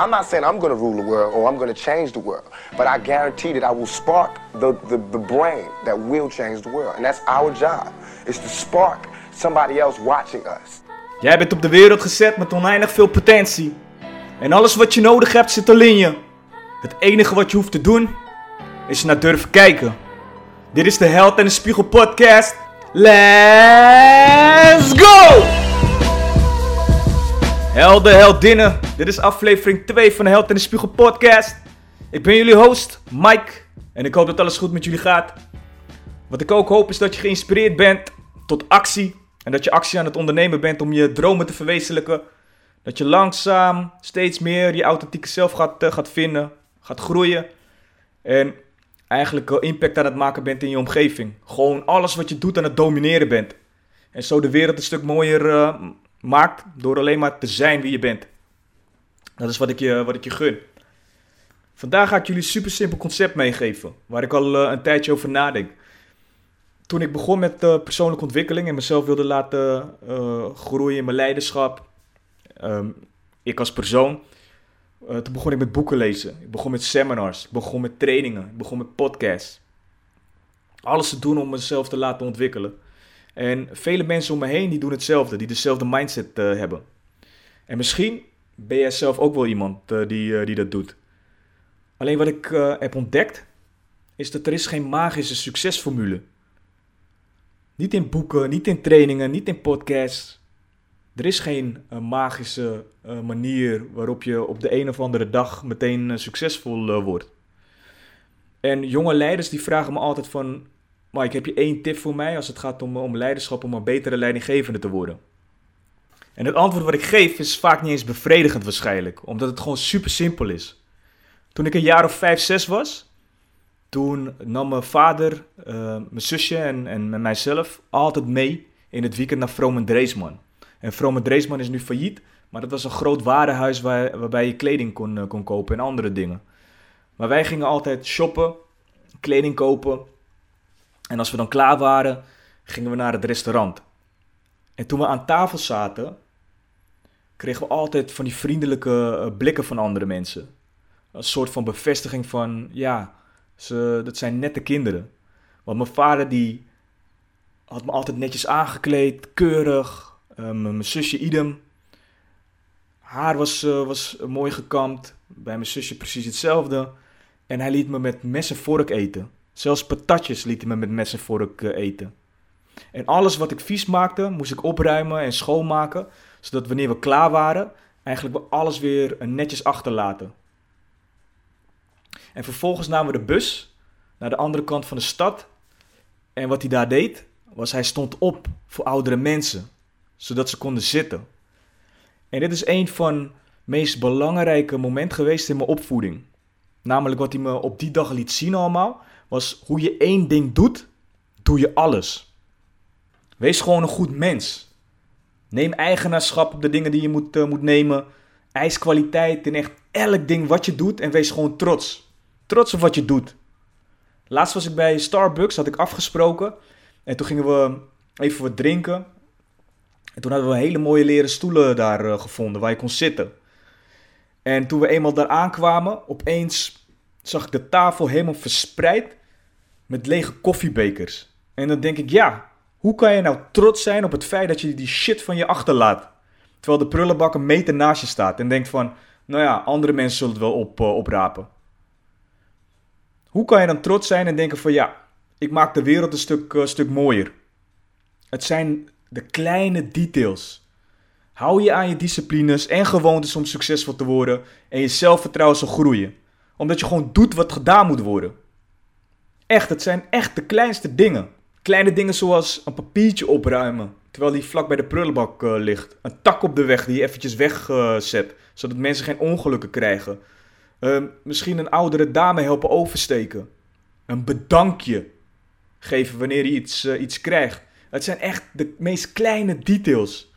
I'm not saying I'm going to rule the world or I'm going to change the world, but I guarantee that I will spark the, the, the brain that will change the world. And that's our job, is to spark somebody else watching us. Jij bent op de wereld gezet met oneindig veel potentie. En alles wat je nodig hebt zit al in je. Het enige wat je hoeft te doen, is naar durven kijken. Dit is de Held en de Spiegel podcast. Let's go! Helden, heldinnen. Dit is aflevering 2 van de Held en de Spiegel podcast. Ik ben jullie host, Mike. En ik hoop dat alles goed met jullie gaat. Wat ik ook hoop is dat je geïnspireerd bent tot actie. En dat je actie aan het ondernemen bent om je dromen te verwezenlijken. Dat je langzaam steeds meer je authentieke zelf gaat, eh, gaat vinden, gaat groeien. En eigenlijk impact aan het maken bent in je omgeving. Gewoon alles wat je doet aan het domineren bent. En zo de wereld een stuk mooier eh, maakt door alleen maar te zijn wie je bent. Dat is wat ik je, wat ik je gun. Vandaag ga ik jullie een super simpel concept meegeven, waar ik al eh, een tijdje over nadenk. Toen ik begon met uh, persoonlijke ontwikkeling en mezelf wilde laten groeien in mijn leiderschap, ehm, ik als persoon, toen begon ik met boeken lezen. Ik begon met seminars, ik begon met trainingen, ik begon met podcasts. Alles te doen om mezelf te laten ontwikkelen. En vele mensen om me heen die doen hetzelfde, die dezelfde mindset uh, hebben. En misschien ben jij zelf ook wel iemand uh, die, uh, die dat doet. Alleen wat ik heb ontdekt, is dat er is geen magische succesformule. Niet in boeken, niet in trainingen, niet in podcasts. Er is geen magische manier waarop je op de een of andere dag meteen succesvol wordt. En jonge leiders die vragen me altijd van, Mike, heb je één tip voor mij als het gaat om, om leiderschap, om een betere leidinggevende te worden? En het antwoord wat ik geef is vaak niet eens bevredigend waarschijnlijk, omdat het gewoon super simpel is. Toen ik een jaar of vijf, zes was, toen nam mijn vader, uh, mijn zusje en, en mijzelf altijd mee in het weekend naar Vroom Dreesman. En Vroom Dreesman is nu failliet, maar dat was een groot warenhuis waar, waarbij je kleding kon, kon kopen en andere dingen. Maar wij gingen altijd shoppen, kleding kopen en als we dan klaar waren, gingen we naar het restaurant. En toen we aan tafel zaten, kregen we altijd van die vriendelijke blikken van andere mensen. Een soort van bevestiging van, ja, ze, dat zijn nette kinderen. Want mijn vader die had me altijd netjes aangekleed, keurig. Uh, mijn zusje idem. Haar was, uh, was mooi gekamd. Bij mijn zusje precies hetzelfde. En hij liet me met mes en vork eten. Zelfs patatjes liet hij me met mes en vork uh, eten. En alles wat ik vies maakte, moest ik opruimen en schoonmaken. Zodat wanneer we klaar waren, eigenlijk we alles weer netjes achterlaten. En vervolgens namen we de bus naar de andere kant van de stad. En wat hij daar deed, was hij stond op voor oudere mensen. Zodat ze konden zitten. En dit is een van de meest belangrijke momenten geweest in mijn opvoeding. Namelijk wat hij me op die dag liet zien allemaal was hoe je één ding doet, doe je alles. Wees gewoon een goed mens. Neem eigenaarschap op de dingen die je moet, uh, moet nemen. Eis kwaliteit in echt elk ding wat je doet en wees gewoon trots. Trots op wat je doet. Laatst was ik bij Starbucks, had ik afgesproken. En toen gingen we even wat drinken. En toen hadden we hele mooie leren stoelen daar uh, gevonden waar je kon zitten. En toen we eenmaal daar aankwamen, opeens zag ik de tafel helemaal verspreid met lege koffiebekers. En dan denk ik, ja, hoe kan je nou trots zijn op het feit dat je die shit van je achterlaat? Terwijl de prullenbak een meter naast je staat en denkt van, nou ja, andere mensen zullen het wel op, uh, oprapen. Hoe kan je dan trots zijn en denken van, ja, ik maak de wereld een stuk, uh, stuk mooier? Het zijn de kleine details. Hou je aan je disciplines en gewoontes om succesvol te worden en je zelfvertrouwen zal groeien. Omdat je gewoon doet wat gedaan moet worden. Echt, het zijn echt de kleinste dingen. Kleine dingen zoals een papiertje opruimen, terwijl die vlak bij de prullenbak uh, ligt. Een tak op de weg die je eventjes wegzet, zodat mensen geen ongelukken krijgen. Uh, misschien een oudere dame helpen oversteken. Een bedankje geven wanneer je iets, eh, iets krijgt. Het zijn echt de meest kleine details.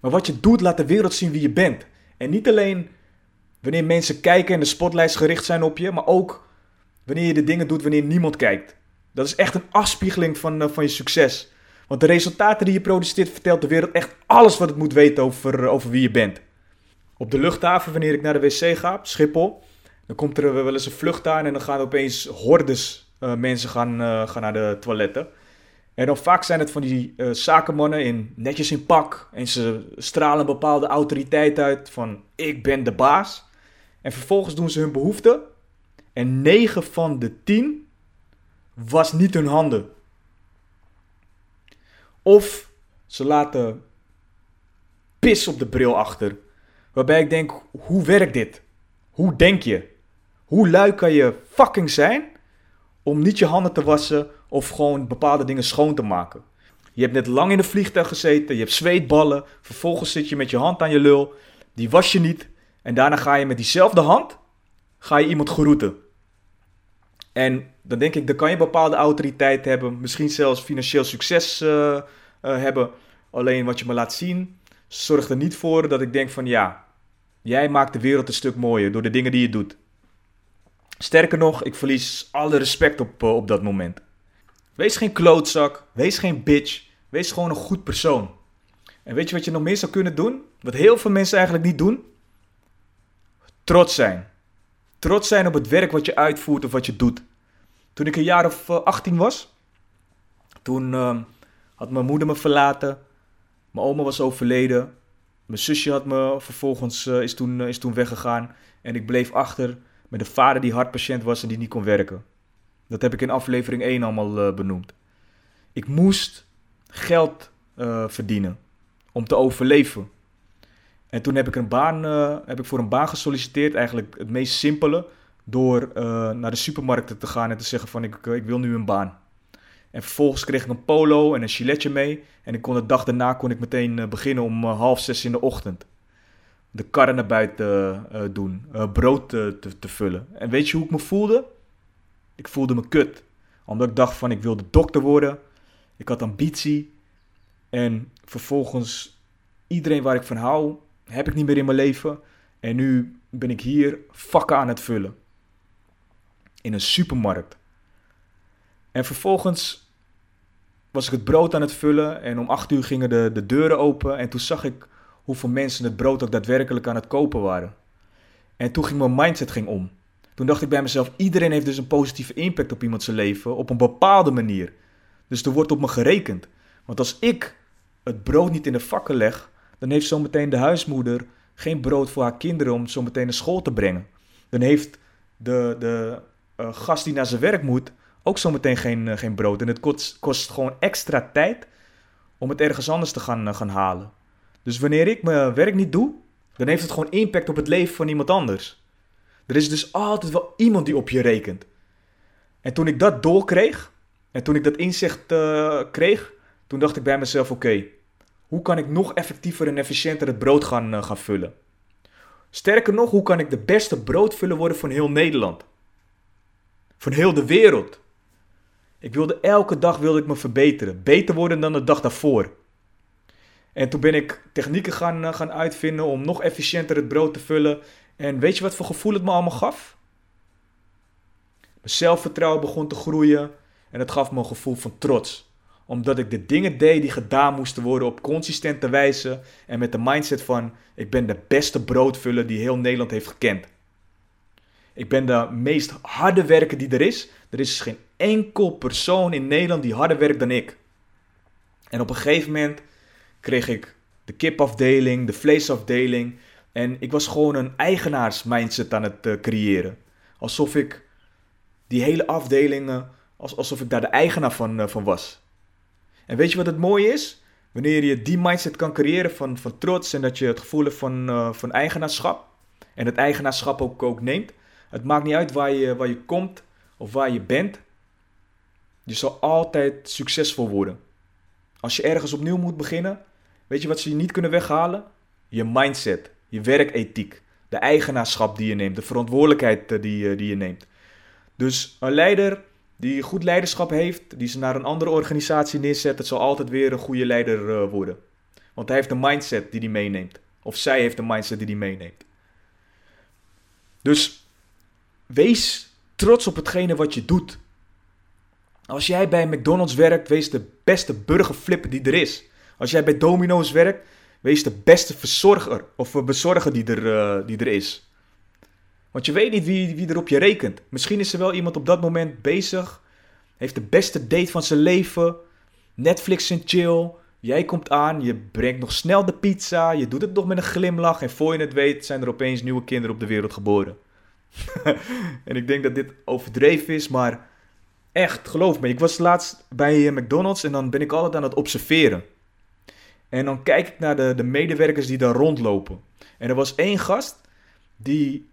Maar wat je doet, laat de wereld zien wie je bent. En niet alleen wanneer mensen kijken en de spotlights gericht zijn op je, maar ook wanneer je de dingen doet wanneer niemand kijkt. Dat is echt een afspiegeling van, uh, van je succes. Want de resultaten die je produceert vertelt de wereld echt alles wat het moet weten over, uh, over wie je bent. Op de luchthaven, wanneer ik naar de wc ga, Schiphol, dan komt er wel eens een vlucht aan en dan gaan opeens hordes uh, mensen gaan, gaan naar de toiletten. En dan vaak zijn het van die zakenmannen in, netjes in pak. En ze stralen een bepaalde autoriteit uit van ik ben de baas. En vervolgens doen ze hun behoefte. En 9 van de 10 was niet hun handen. Of ze laten pis op de bril achter. Waarbij ik denk, hoe werkt dit? Hoe denk je? Hoe lui kan je fucking zijn om niet je handen te wassen of gewoon bepaalde dingen schoon te maken? Je hebt net lang in een vliegtuig gezeten, je hebt zweetballen, vervolgens zit je met je hand aan je lul, die was je niet en daarna ga je met diezelfde hand ga je iemand groeten. En dan denk ik, dan kan je bepaalde autoriteit hebben, misschien zelfs financieel succes uh, uh, hebben. Alleen wat je me laat zien, zorgt er niet voor dat ik denk van ja, jij maakt de wereld een stuk mooier door de dingen die je doet. Sterker nog, ik verlies alle respect op, uh, op dat moment. Wees geen klootzak, wees geen bitch, wees gewoon een goed persoon. En weet je wat je nog meer zou kunnen doen? Wat heel veel mensen eigenlijk niet doen? Trots zijn. Trots zijn op het werk wat je uitvoert of wat je doet. Toen ik een jaar of 18 was, toen uh, had mijn moeder me verlaten. Mijn oma was overleden. Mijn zusje had me vervolgens uh, is, toen, uh, is toen weggegaan. En ik bleef achter met een vader die hartpatiënt was en die niet kon werken. Dat heb ik in aflevering 1 allemaal benoemd. Ik moest geld verdienen om te overleven. En toen heb ik, een baan, heb ik voor een baan gesolliciteerd, eigenlijk het meest simpele door uh, naar de supermarkten te gaan en te zeggen van ik, ik wil nu een baan. En vervolgens kreeg ik een polo en een giletje mee. En ik kon de dag daarna kon ik meteen beginnen om half zes in de ochtend. De karren naar buiten doen, brood te, te, vullen. En weet je hoe ik me voelde? Ik voelde me kut. Omdat ik dacht van ik wilde dokter worden. Ik had ambitie. En vervolgens iedereen waar ik van hou, heb ik niet meer in mijn leven. En nu ben ik hier vakken aan het vullen in een supermarkt. En vervolgens was ik het brood aan het vullen en om acht uur gingen de, de deuren open en toen zag ik hoeveel mensen het brood ook daadwerkelijk aan het kopen waren. En toen ging mijn mindset ging om. Toen dacht ik bij mezelf, iedereen heeft dus een positieve impact op iemands leven op een bepaalde manier. Dus er wordt op me gerekend. Want als ik het brood niet in de vakken leg, dan heeft zometeen de huismoeder geen brood voor haar kinderen om zometeen naar school te brengen. Dan heeft de, de uh, gast die naar zijn werk moet ook zometeen geen, uh, geen brood. En het kost, kost, gewoon extra tijd om het ergens anders te gaan, uh, gaan halen. Dus wanneer ik mijn werk niet doe, dan heeft het gewoon impact op het leven van iemand anders. Er is dus altijd wel iemand die op je rekent. En toen ik dat doorkreeg, en toen ik dat inzicht kreeg, toen dacht ik bij mezelf: oké, hoe kan ik nog effectiever en efficiënter het brood gaan, gaan vullen? Sterker nog, hoe kan ik de beste broodvuller worden van heel Nederland? Van heel de wereld. Ik wilde elke dag wilde ik me verbeteren. Beter worden dan de dag daarvoor. En toen ben ik technieken gaan, uh, gaan uitvinden om nog efficiënter het brood te vullen. En weet je wat voor gevoel het me allemaal gaf? Mijn zelfvertrouwen begon te groeien. En het gaf me een gevoel van trots. Omdat ik de dingen deed die gedaan moesten worden op consistente wijze. En met de mindset van: ik ben de beste broodvuller die heel Nederland heeft gekend. Ik ben de meest harde werker die er is. Er is geen enkel persoon in Nederland die harder werkt dan ik. En op een gegeven moment kreeg ik de kipafdeling, de vleesafdeling. En ik was gewoon een eigenaarsmindset aan het uh, creëren. Alsof ik die hele afdelingen, alsof ik daar de eigenaar van, uh, van was. En weet je wat het mooie is? Wanneer je die mindset kan creëren van, van trots en dat je het gevoel hebt van, uh, van eigenaarschap. En het eigenaarschap ook, ook neemt. Het maakt niet uit waar je, waar je komt of waar je bent. Je zal altijd succesvol worden. Als je ergens opnieuw moet beginnen, weet je wat ze je niet kunnen weghalen? Je mindset, je werkethiek, de eigenaarschap die je neemt, de verantwoordelijkheid eh, die, die je neemt. Dus een leider die goed leiderschap heeft, die ze naar een andere organisatie neerzet, het zal altijd weer een goede leider uh, worden. Want hij heeft een mindset die hij meeneemt. Of zij heeft een mindset die hij meeneemt. Dus Wees trots op hetgene wat je doet. Als jij bij McDonald's werkt, wees de beste burgerflipper die er is. Als jij bij Domino's werkt, wees de beste verzorger of bezorger die er, eh, die er is. Want je weet niet wie, wie er op je rekent. Misschien is er wel iemand op dat moment bezig, heeft de beste date van zijn leven, Netflix en chill. Jij komt aan, je brengt nog snel de pizza, je doet het nog met een glimlach en voor je het weet zijn er opeens nieuwe kinderen op de wereld geboren. en ik denk dat dit overdreven is, maar echt, geloof me. Ik was laatst bij eh, McDonald's en dan ben ik altijd aan het observeren. En dan kijk ik naar de, de medewerkers die daar rondlopen. En er was één gast, die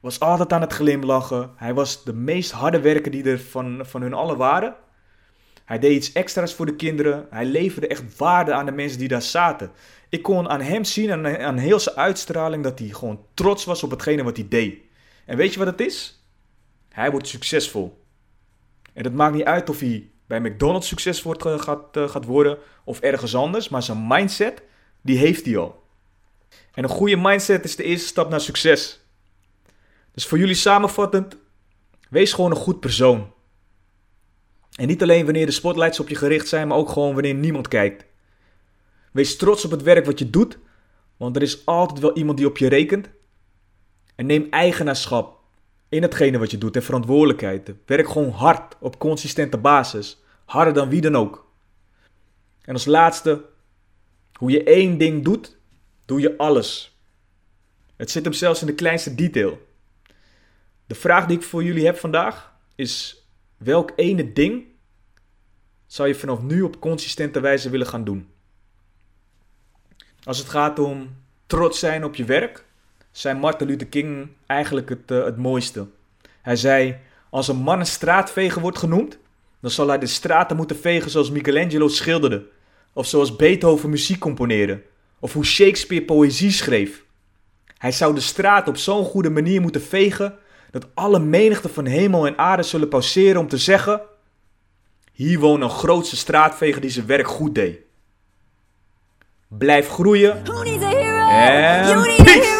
was altijd aan het glimlachen. Hij was de meest harde werker die er van, van hun allen waren. Hij deed iets extra's voor de kinderen. Hij leverde echt waarde aan de mensen die daar zaten. Ik kon aan hem zien, aan, aan heel zijn uitstraling, dat hij gewoon trots was op hetgene wat hij deed. En weet je wat het is? Hij wordt succesvol. En het maakt niet uit of hij bij McDonald's succesvol gaat, uh, gaat worden of ergens anders, maar zijn mindset, die heeft hij al. En een goede mindset is de eerste stap naar succes. Dus voor jullie samenvattend, wees gewoon een goed persoon. En niet alleen wanneer de spotlights op je gericht zijn, maar ook gewoon wanneer niemand kijkt. Wees trots op het werk wat je doet, want er is altijd wel iemand die op je rekent. En neem eigenaarschap in hetgene wat je doet en verantwoordelijkheid. Werk gewoon hard op consistente basis. Harder dan wie dan ook. En als laatste, hoe je één ding doet, doe je alles. Het zit hem zelfs in de kleinste detail. De vraag die ik voor jullie heb vandaag is: welk ene ding zou je vanaf nu op consistente wijze willen gaan doen? Als het gaat om trots zijn op je werk, zei Martin Luther King eigenlijk het, uh, het mooiste. Hij zei: Als een man een straatveger wordt genoemd, dan zal hij de straten moeten vegen zoals Michelangelo schilderde, of zoals Beethoven muziek componeerde, of hoe Shakespeare poëzie schreef. Hij zou de straat op zo'n goede manier moeten vegen dat alle menigte van hemel en aarde zullen pauzeren om te zeggen: Hier woont een grootste straatveger die zijn werk goed deed. Blijf groeien. En peace!